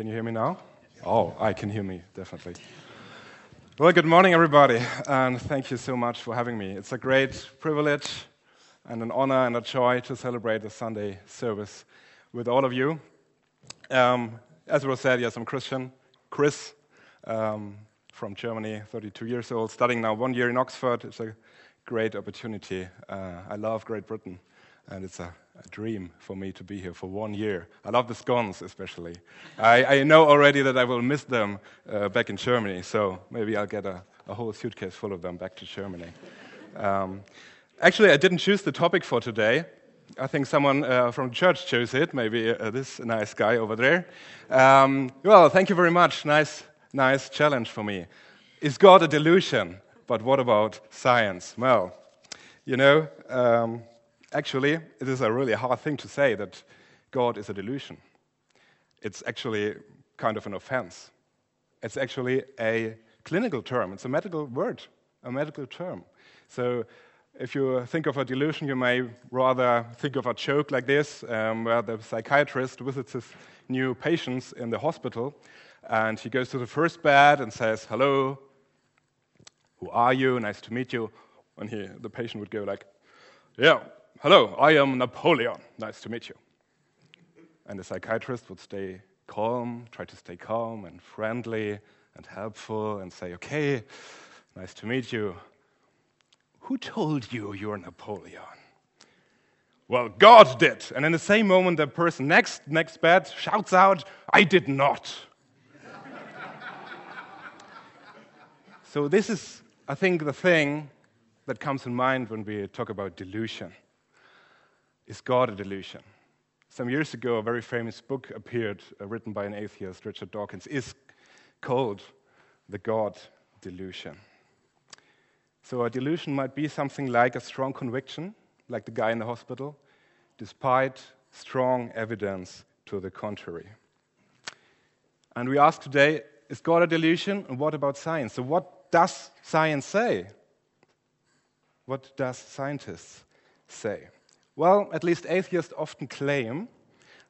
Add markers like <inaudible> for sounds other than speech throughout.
Can you hear me now? Oh, I can hear me, definitely. Well, good morning, everybody, and thank you so much for having me. It's a great privilege and an honor and a joy to celebrate the Sunday service with all of you. Um, as was said, yes, I'm Christian, Chris, um, from Germany, 32 years old, studying now one year in Oxford. It's a great opportunity. Uh, I love Great Britain, and it's a, a, dream for me to be here for one year. I love the scones, especially. I, I know already that I will miss them uh, back in Germany, so maybe I'll get a, a, whole suitcase full of them back to Germany. Um, actually, I didn't choose the topic for today. I think someone uh, from church chose it, maybe uh, this nice guy over there. Um, well, thank you very much. Nice, nice challenge for me. Is God a delusion? But what about science? Well, you know, um, actually, it is a really hard thing to say that God is a delusion. It's actually kind of an offense. It's actually a clinical term, it's a medical word, a medical term. So, if you think of a delusion, you may rather think of a joke like this, um, where the psychiatrist visits his new patients in the hospital, and he goes to the first bed and says, "Hello, who are you? Nice to meet you." And he, the patient would go like, "Yeah, hello, I am Napoleon. Nice to meet you." And the psychiatrist would stay calm, try to stay calm and friendly and helpful, and say, "Okay, nice to meet you." Who told you you're Napoleon? Well, God did. And in the same moment, the person next, next bed shouts out, I did not. so, this is, I think, the thing that comes in mind when we talk about delusion. Is God a delusion? Some years ago, a very famous book appeared, uh, written by an atheist, Richard Dawkins, is called The God Delusion. So a delusion might be something like a strong conviction, like the guy in the hospital, despite strong evidence to the contrary. And we ask today is God a delusion? And what about science? So, what does science say? What does scientists say? Well, at least atheists often claim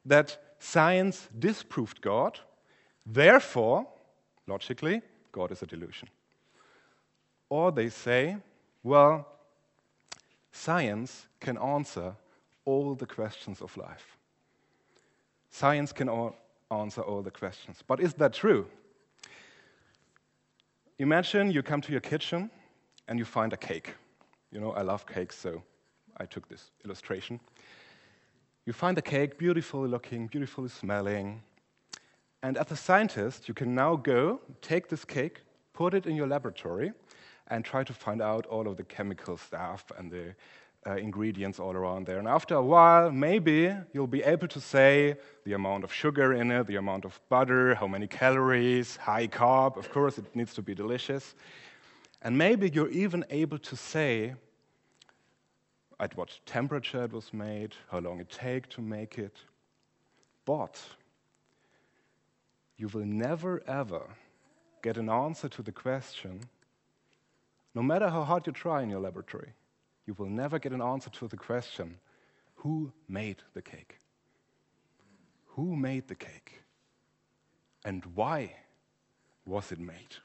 that science disproved God, therefore, logically, God is a delusion. Or they say, well, science can answer all the questions of life. Science can all answer all the questions. But is that true? Imagine you come to your kitchen and you find a cake. You know, I love cakes, so I took this illustration. You find the cake beautifully looking, beautifully smelling. And as a scientist, you can now go, take this cake, put it in your laboratory, and try to find out all of the chemical stuff and the uh, ingredients all around there. And after a while, maybe you'll be able to say the amount of sugar in it, the amount of butter, how many calories, high carb. Of course, it needs to be delicious. And maybe you're even able to say at what temperature it was made, how long it take to make it. But you will never ever get an answer to the question no matter how hard you try in your laboratory, you will never get an answer to the question who made the cake? Who made the cake? And why was it made?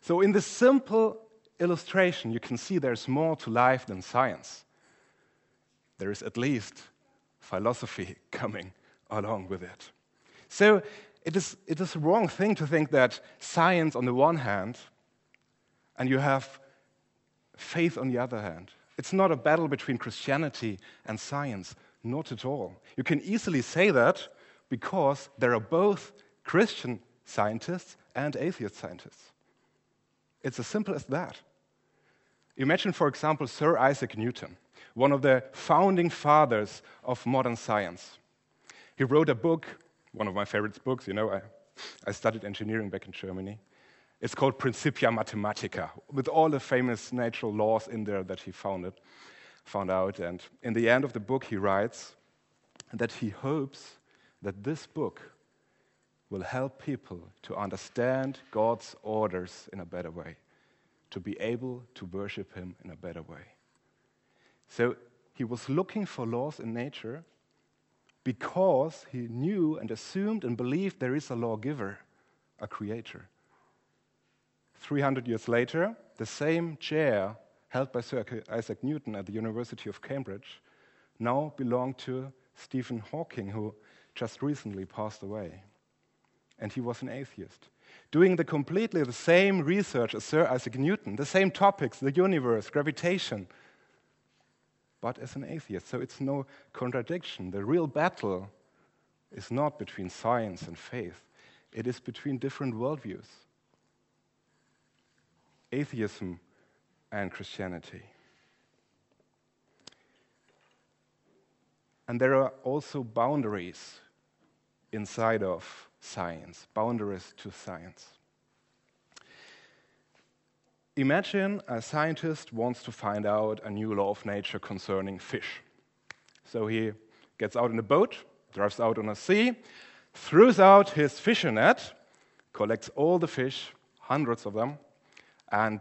So, in the simple illustration, you can see there's more to life than science. There is at least philosophy <laughs> coming along with it. So, it is, it is a wrong thing to think that science, on the one hand, and you have faith on the other hand. It's not a battle between Christianity and science, not at all. You can easily say that because there are both Christian scientists and atheist scientists. It's as simple as that. Imagine, for example, Sir Isaac Newton, one of the founding fathers of modern science. He wrote a book, one of my favorite books, you know, I, I studied engineering back in Germany. It's called Principia Mathematica, with all the famous natural laws in there that he founded, found out. And in the end of the book, he writes that he hopes that this book will help people to understand God's orders in a better way, to be able to worship Him in a better way. So he was looking for laws in nature because he knew and assumed and believed there is a lawgiver, a creator. 300 years later, the same chair held by Sir Isaac Newton at the University of Cambridge now belonged to Stephen Hawking, who just recently passed away. And he was an atheist, doing the completely the same research as Sir Isaac Newton, the same topics, the universe, gravitation, but as an atheist. So it's no contradiction. The real battle is not between science and faith, it is between different worldviews atheism and Christianity. And there are also boundaries inside of science, boundaries to science. Imagine a scientist wants to find out a new law of nature concerning fish. So he gets out in a boat, drives out on a sea, throws out his fishing net, collects all the fish, hundreds of them, and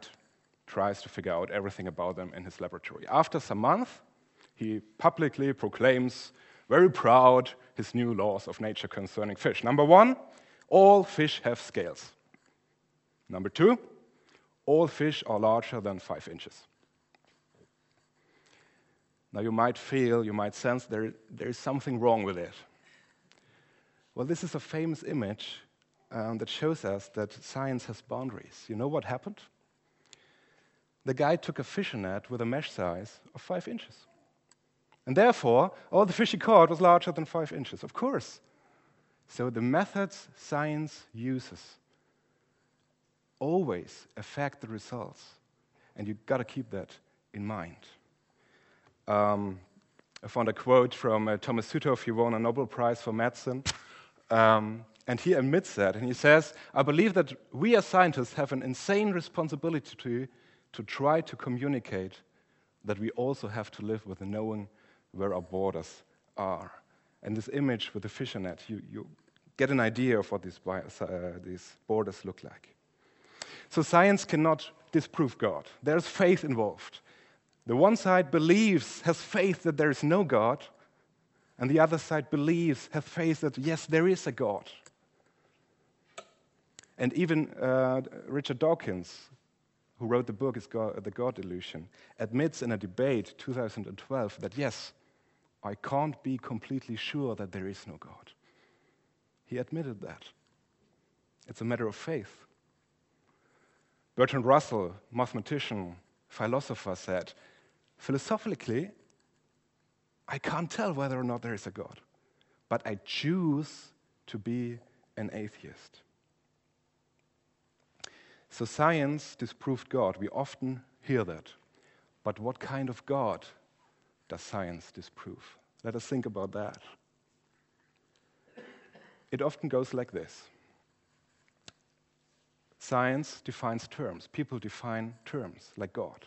tries to figure out everything about them in his laboratory. After some months, he publicly proclaims, very proud, his new laws of nature concerning fish. Number one, all fish have scales. Number two, all fish are larger than five inches. Now, you might feel, you might sense there, there is something wrong with it. Well, this is a famous image um, that shows us that science has boundaries. You know what happened? The guy took a fishing net with a mesh size of five inches. And therefore, all the fish he caught was larger than five inches, of course. So the methods science uses always affect the results. And you've got to keep that in mind. Um, I found a quote from uh, Thomas Südhof. He won a Nobel Prize for medicine. Um, and he admits that. And he says, I believe that we as scientists have an insane responsibility to, to try to communicate that we also have to live with the knowing where our borders are. And this image with the fisher net, you, you get an idea of what these, uh, these borders look like. So science cannot disprove God. There's faith involved. The one side believes, has faith that there is no God, and the other side believes, has faith that yes, there is a God. And even uh, Richard Dawkins, who wrote the book God, The God Delusion, admits in a debate 2012 that yes, I can't be completely sure that there is no God. He admitted that. It's a matter of faith. Bertrand Russell, mathematician, philosopher, said, philosophically, I can't tell whether or not there is a God, but I choose to be an atheist. So science disproved God. We often hear that. But what kind of God does science disprove? Let us think about that. It often goes like this Science defines terms, people define terms like God.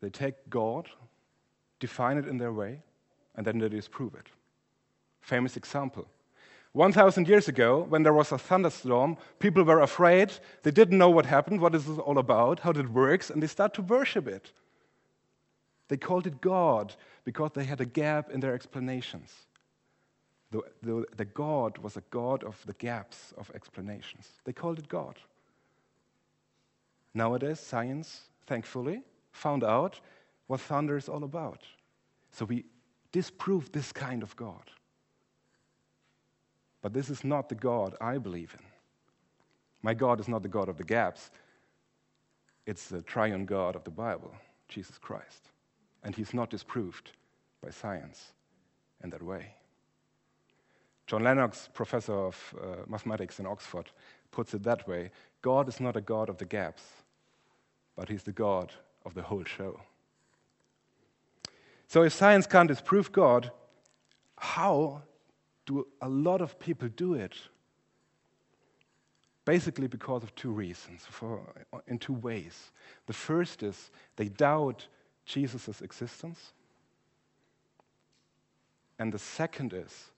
They take God, define it in their way, and then they disprove it. Famous example 1,000 years ago, when there was a thunderstorm, people were afraid. They didn't know what happened, what is this all about, how it works, and they start to worship it. They called it God because they had a gap in their explanations. The, the, the God was a God of the gaps of explanations. They called it God. Nowadays, science, thankfully, found out what thunder is all about. So we disprove this kind of God. But this is not the God I believe in. My God is not the God of the gaps, it's the triune God of the Bible, Jesus Christ and he's not disproved by science in that way. John Lennox, professor of uh, mathematics in Oxford, puts it that way God is not a God of the gaps, but he's the God of the whole show. So, if science can't disprove God, how do a lot of people do it? Basically, because of two reasons, for, in two ways. The first is they doubt Jesus' existence. And the second is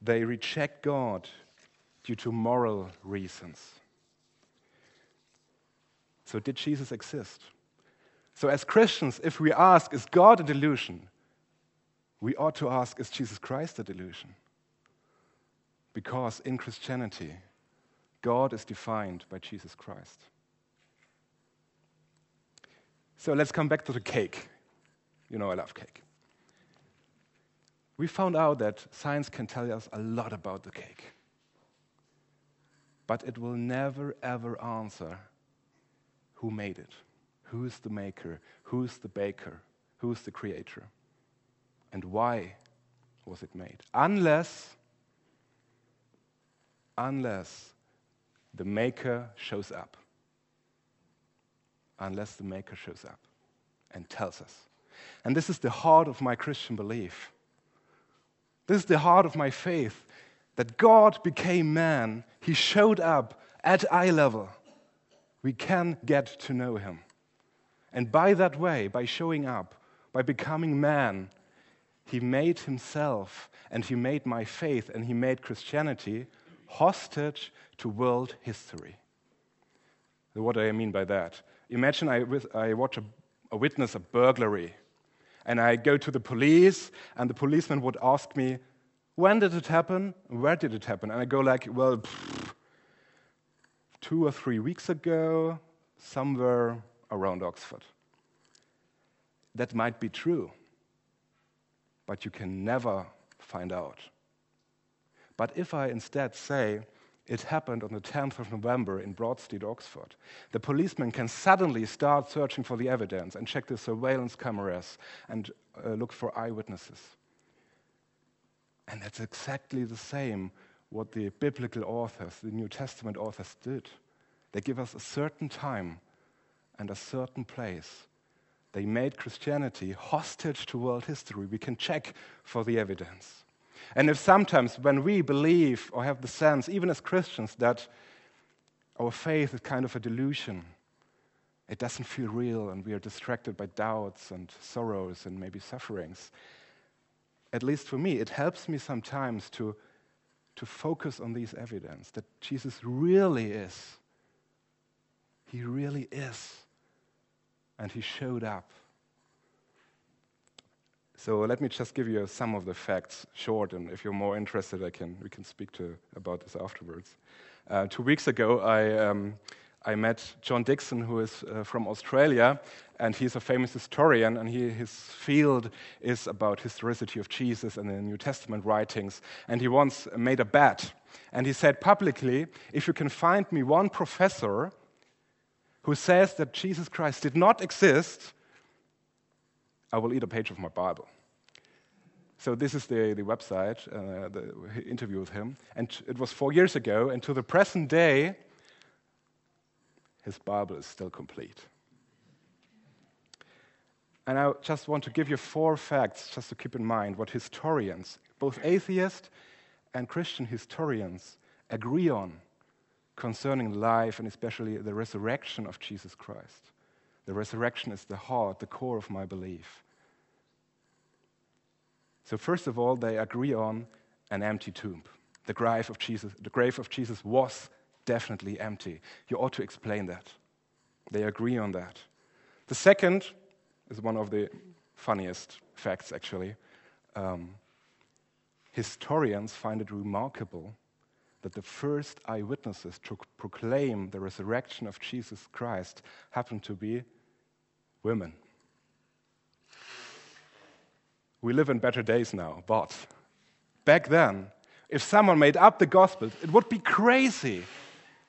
they reject God due to moral reasons. So, did Jesus exist? So, as Christians, if we ask, is God a delusion? we ought to ask is Jesus Christ a delusion? Because in Christianity, God is defined by Jesus Christ. So let's come back to the cake. You know, I love cake. We found out that science can tell us a lot about the cake, but it will never, ever answer who made it, who's the maker, who's the baker, who's the creator, and why was it made. Unless, unless the maker shows up. Unless the maker shows up and tells us. And this is the heart of my Christian belief. This is the heart of my faith that God became man. He showed up at eye level. We can get to know him. And by that way, by showing up, by becoming man, he made himself and he made my faith and he made Christianity hostage to world history. What do I mean by that? Imagine I, I watch a, a witness a burglary, and I go to the police, and the policeman would ask me, When did it happen? Where did it happen? And I go, like, Well, two or three weeks ago, somewhere around Oxford. That might be true, but you can never find out. But if I instead say, it happened on the 10th of November in Broad Street, Oxford. The policeman can suddenly start searching for the evidence and check the surveillance cameras and uh, look for eyewitnesses. And that's exactly the same what the biblical authors, the New Testament authors did. They give us a certain time and a certain place. They made Christianity hostage to world history. We can check for the evidence. And if sometimes when we believe or have the sense, even as Christians, that our faith is kind of a delusion, it doesn't feel real and we are distracted by doubts and sorrows and maybe sufferings, at least for me, it helps me sometimes to, to focus on these evidence that Jesus really is. He really is. And he showed up so let me just give you some of the facts, short, and if you're more interested, I can, we can speak to, about this afterwards. Uh, two weeks ago, I, um, I met John Dickson, who is uh, from Australia, and he's a famous historian, and he, his field is about historicity of Jesus and the New Testament writings. And he once made a bet, and he said publicly, if you can find me one professor who says that Jesus Christ did not exist, I will eat a page of my Bible. So this is the, the website, uh, the interview with him. And it was four years ago, and to the present day, his Bible is still complete. And I just want to give you four facts just to keep in mind what historians, both atheist and Christian historians, agree on concerning life and especially the resurrection of Jesus Christ. The resurrection is the heart, the core of my belief. So, first of all, they agree on an empty tomb. The grave of Jesus, the grave of Jesus was definitely empty. You ought to explain that. They agree on that. The second is one of the funniest facts, actually. Um, historians find it remarkable that the first eyewitnesses to proclaim the resurrection of Jesus Christ happened to be women. We live in better days now, but back then, if someone made up the Gospels, it would be crazy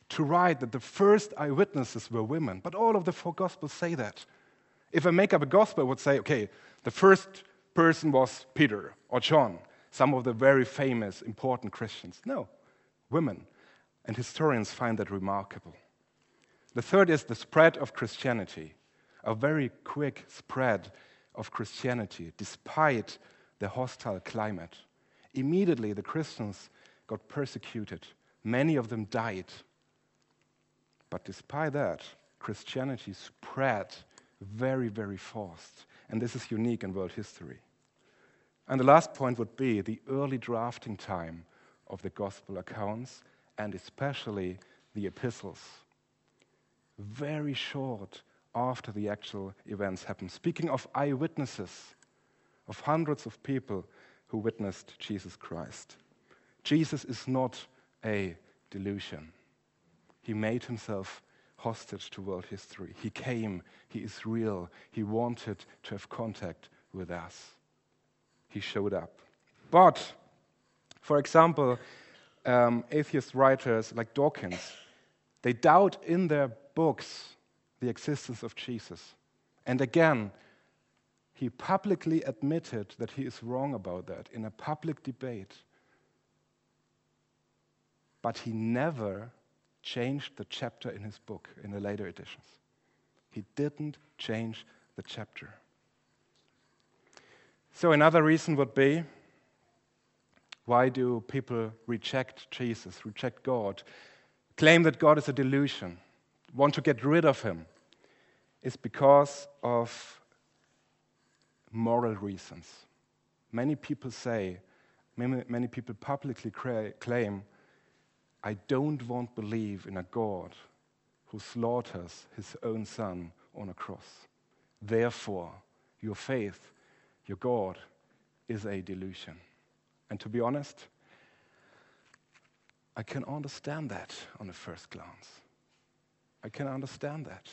to write that the first eyewitnesses were women. But all of the four Gospels say that. If I make up a Gospel, I would say, okay, the first person was Peter or John, some of the very famous, important Christians. No, women. And historians find that remarkable. The third is the spread of Christianity a very quick spread of Christianity despite the hostile climate. Immediately, the Christians got persecuted, many of them died. But despite that, Christianity spread very, very fast. And this is unique in world history. And the last point would be the early drafting time of the gospel accounts and especially the epistles. Very short after the actual events happen. Speaking of eyewitnesses, of hundreds of people who witnessed Jesus Christ. Jesus is not a delusion. He made himself hostage to world history. He came, he is real, he wanted to have contact with us. He showed up. But, for example, um, atheist writers like Dawkins, they doubt in their books the existence of Jesus. And again, he publicly admitted that he is wrong about that in a public debate. But he never changed the chapter in his book in the later editions. He didn't change the chapter. So, another reason would be why do people reject Jesus, reject God, claim that God is a delusion, want to get rid of him? It's because of moral reasons. Many people say, many, many people publicly claim I don't want to believe in a God who slaughters his own son on a cross. Therefore, your faith, your God, is a delusion. And to be honest, I can understand that on a first glance. I can understand that.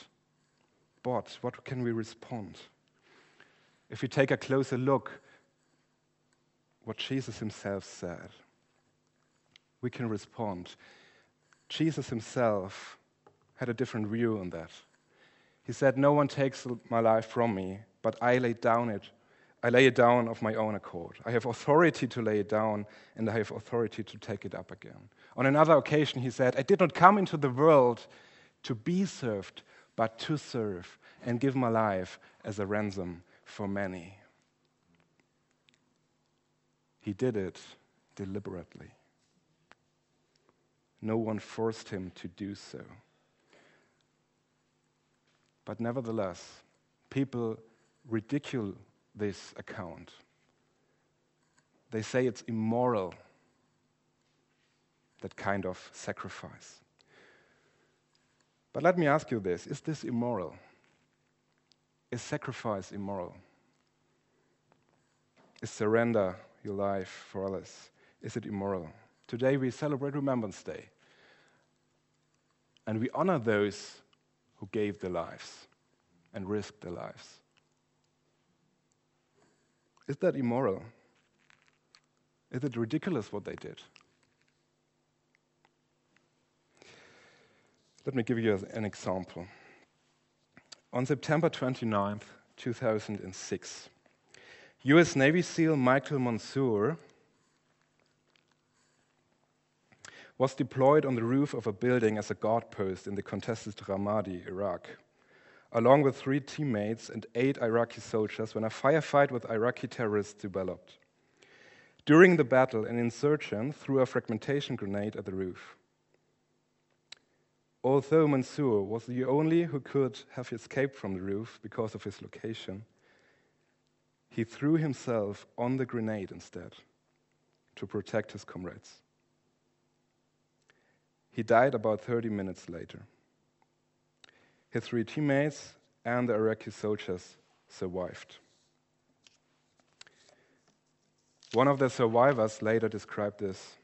But what can we respond? If we take a closer look, what Jesus himself said we can respond. Jesus himself had a different view on that. He said, No one takes my life from me, but I lay down it. I lay it down of my own accord. I have authority to lay it down, and I have authority to take it up again. On another occasion, he said, I did not come into the world to be served, but to serve and give my life as a ransom for many. He did it deliberately. No one forced him to do so. But nevertheless, people ridicule this account. They say it's immoral, that kind of sacrifice. But let me ask you this is this immoral? Is sacrifice immoral? Is surrender your life for others? Is it immoral? Today we celebrate Remembrance Day. And we honor those who gave their lives and risked their lives. Is that immoral? Is it ridiculous what they did? Let me give you an example. On September 29th, 2006, US Navy SEAL Michael Monsoor was deployed on the roof of a building as a guard post in the contested Ramadi, Iraq, along with three teammates and eight Iraqi soldiers when a firefight with Iraqi terrorists developed. During the battle, an insurgent threw a fragmentation grenade at the roof. Although Monsoor was the only who could have escaped from the roof because of his location, he threw himself on the grenade instead to protect his comrades. He died about 30 minutes later. His three teammates and the Iraqi soldiers survived. One of the survivors later described this.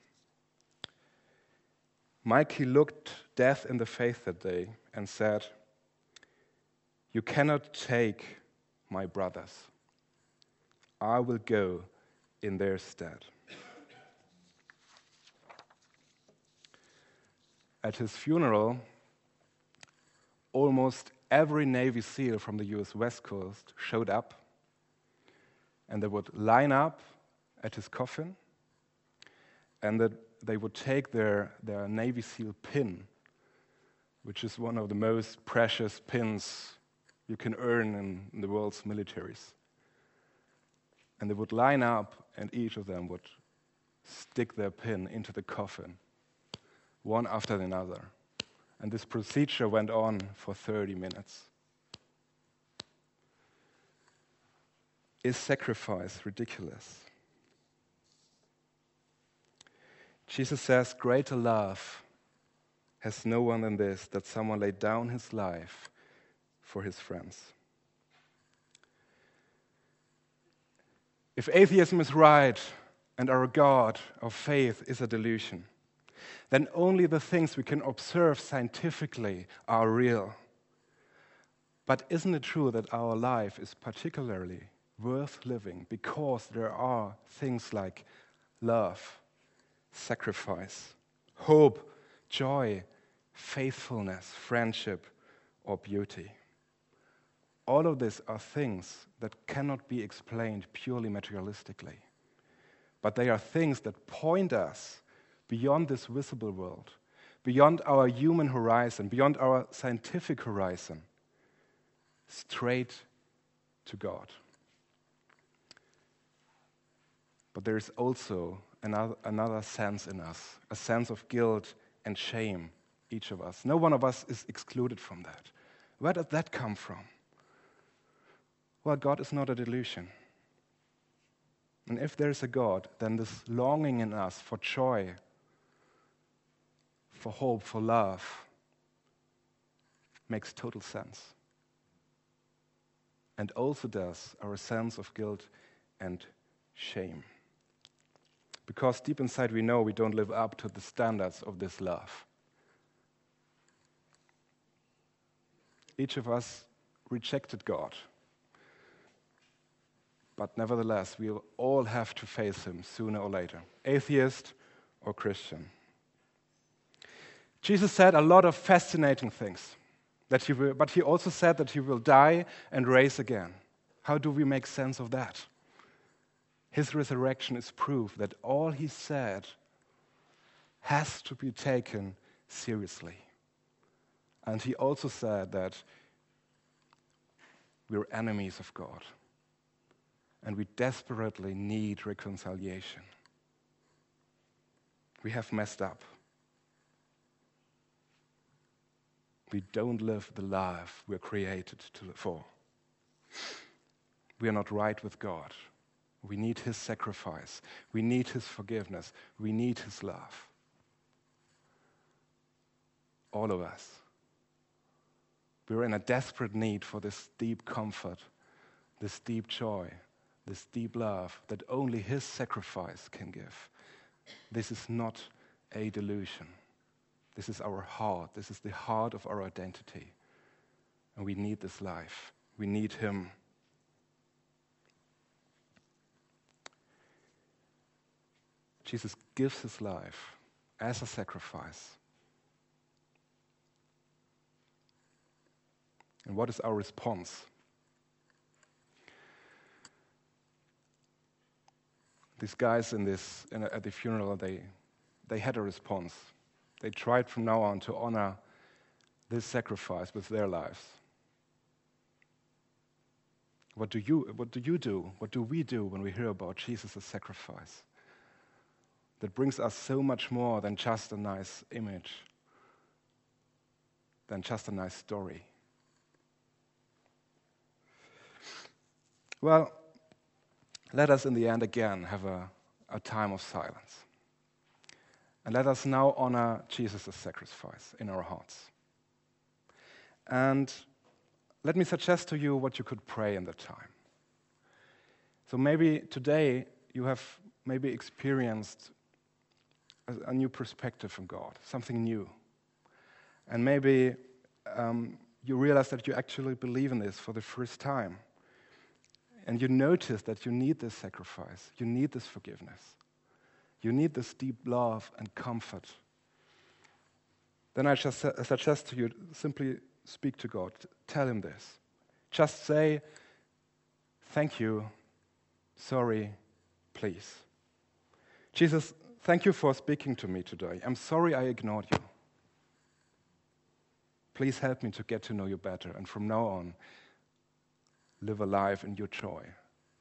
Mikey looked death in the face that day and said, You cannot take my brothers. I will go in their stead. at his funeral, almost every Navy SEAL from the US West Coast showed up, and they would line up at his coffin, and that they would take their, their Navy SEAL pin, which is one of the most precious pins you can earn in, in the world's militaries. And they would line up, and each of them would stick their pin into the coffin one after another. And this procedure went on for 30 minutes. Is sacrifice ridiculous? Jesus says, Greater love has no one than this, that someone laid down his life for his friends. If atheism is right and our God of faith is a delusion, then only the things we can observe scientifically are real. But isn't it true that our life is particularly worth living because there are things like love, sacrifice, hope, joy, faithfulness, friendship, or beauty? All of these are things that cannot be explained purely materialistically, but they are things that point us beyond this visible world, beyond our human horizon, beyond our scientific horizon, straight to God. But there is also another, another sense in us, a sense of guilt and shame, each of us. No one of us is excluded from that. Where does that come from? Well, God is not a delusion. And if there is a God, then this longing in us for joy, for hope, for love makes total sense. And also does our sense of guilt and shame. Because deep inside we know we don't live up to the standards of this love. Each of us rejected God but nevertheless, we all have to face him sooner or later, atheist or Christian. Jesus said a lot of fascinating things, that he will, but he also said that he will die and raise again. How do we make sense of that? His resurrection is proof that all he said has to be taken seriously. And he also said that we're enemies of God and we desperately need reconciliation. We have messed up. We don't live the life we're created to, for. We are not right with God. We need His sacrifice. We need His forgiveness. We need His love. All of us. We're in a desperate need for this deep comfort, this deep joy, this deep love that only His sacrifice can give. This is not a delusion. This is our heart. This is the heart of our identity. And we need this life. We need Him. Jesus gives His life as a sacrifice. And what is our response? these guys in this, in at the funeral, they, they had a response. They tried from now on to honor this sacrifice with their lives. What do you, what do, you do? What do we do when we hear about Jesus' sacrifice? That brings us so much more than just a nice image, than just a nice story. Well, let us in the end again have a, a time of silence. And let us now honor Jesus' sacrifice in our hearts. And let me suggest to you what you could pray in that time. So maybe today you have maybe experienced a, new perspective from God, something new. And maybe um, you realize that you actually believe in this for the first time and you notice that you need this sacrifice, you need this forgiveness, you need this deep love and comfort, then I just suggest to you simply speak to God. Tell Him this. Just say, Thank you, sorry, please. Jesus, thank you for speaking to me today. I'm sorry I ignored you. Please help me to get to know you better. And from now on, live a life in your joy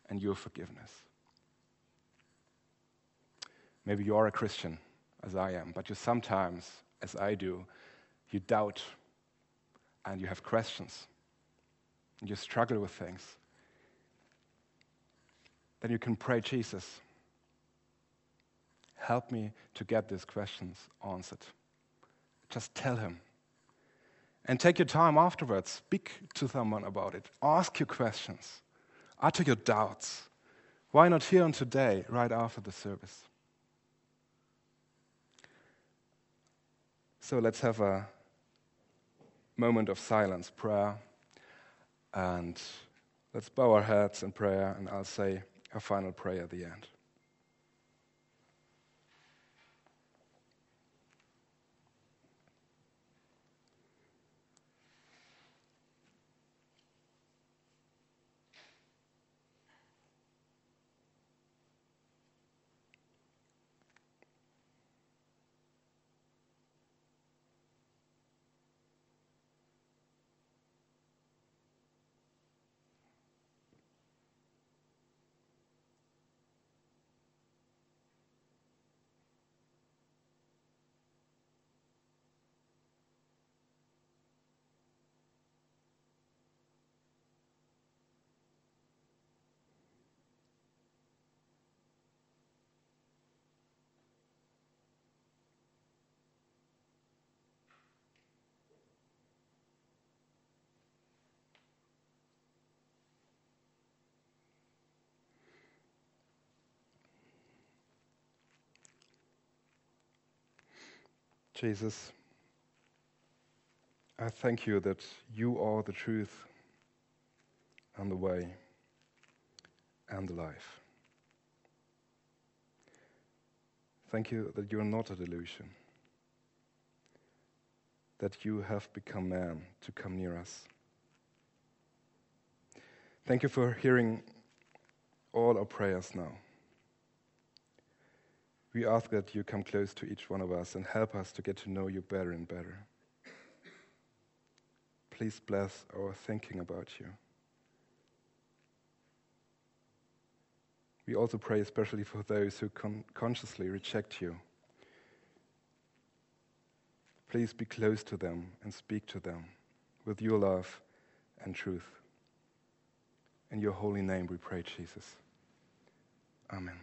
and your forgiveness. Maybe you are a Christian, as I am, but you sometimes, as I do, you doubt and you have questions. And you struggle with things. Then you can pray, Jesus, help me to get these questions answered. Just tell him and take your time afterwards. Speak to someone about it. Ask your questions. Utter your doubts. Why not here on today, right after the service? So let's have a moment of silence, prayer, and let's bow our heads in prayer, and I'll say a final prayer at the end. Jesus, I thank you that you are the truth and the way and the life. Thank you that you are not a delusion, that you have become man to come near us. Thank you for hearing all our prayers now. We ask that you come close to each one of us and help us to get to know you better and better. Please bless our thinking about you. We also pray especially for those who con- consciously reject you. Please be close to them and speak to them with your love and truth. In your holy name we pray, Jesus. Amen.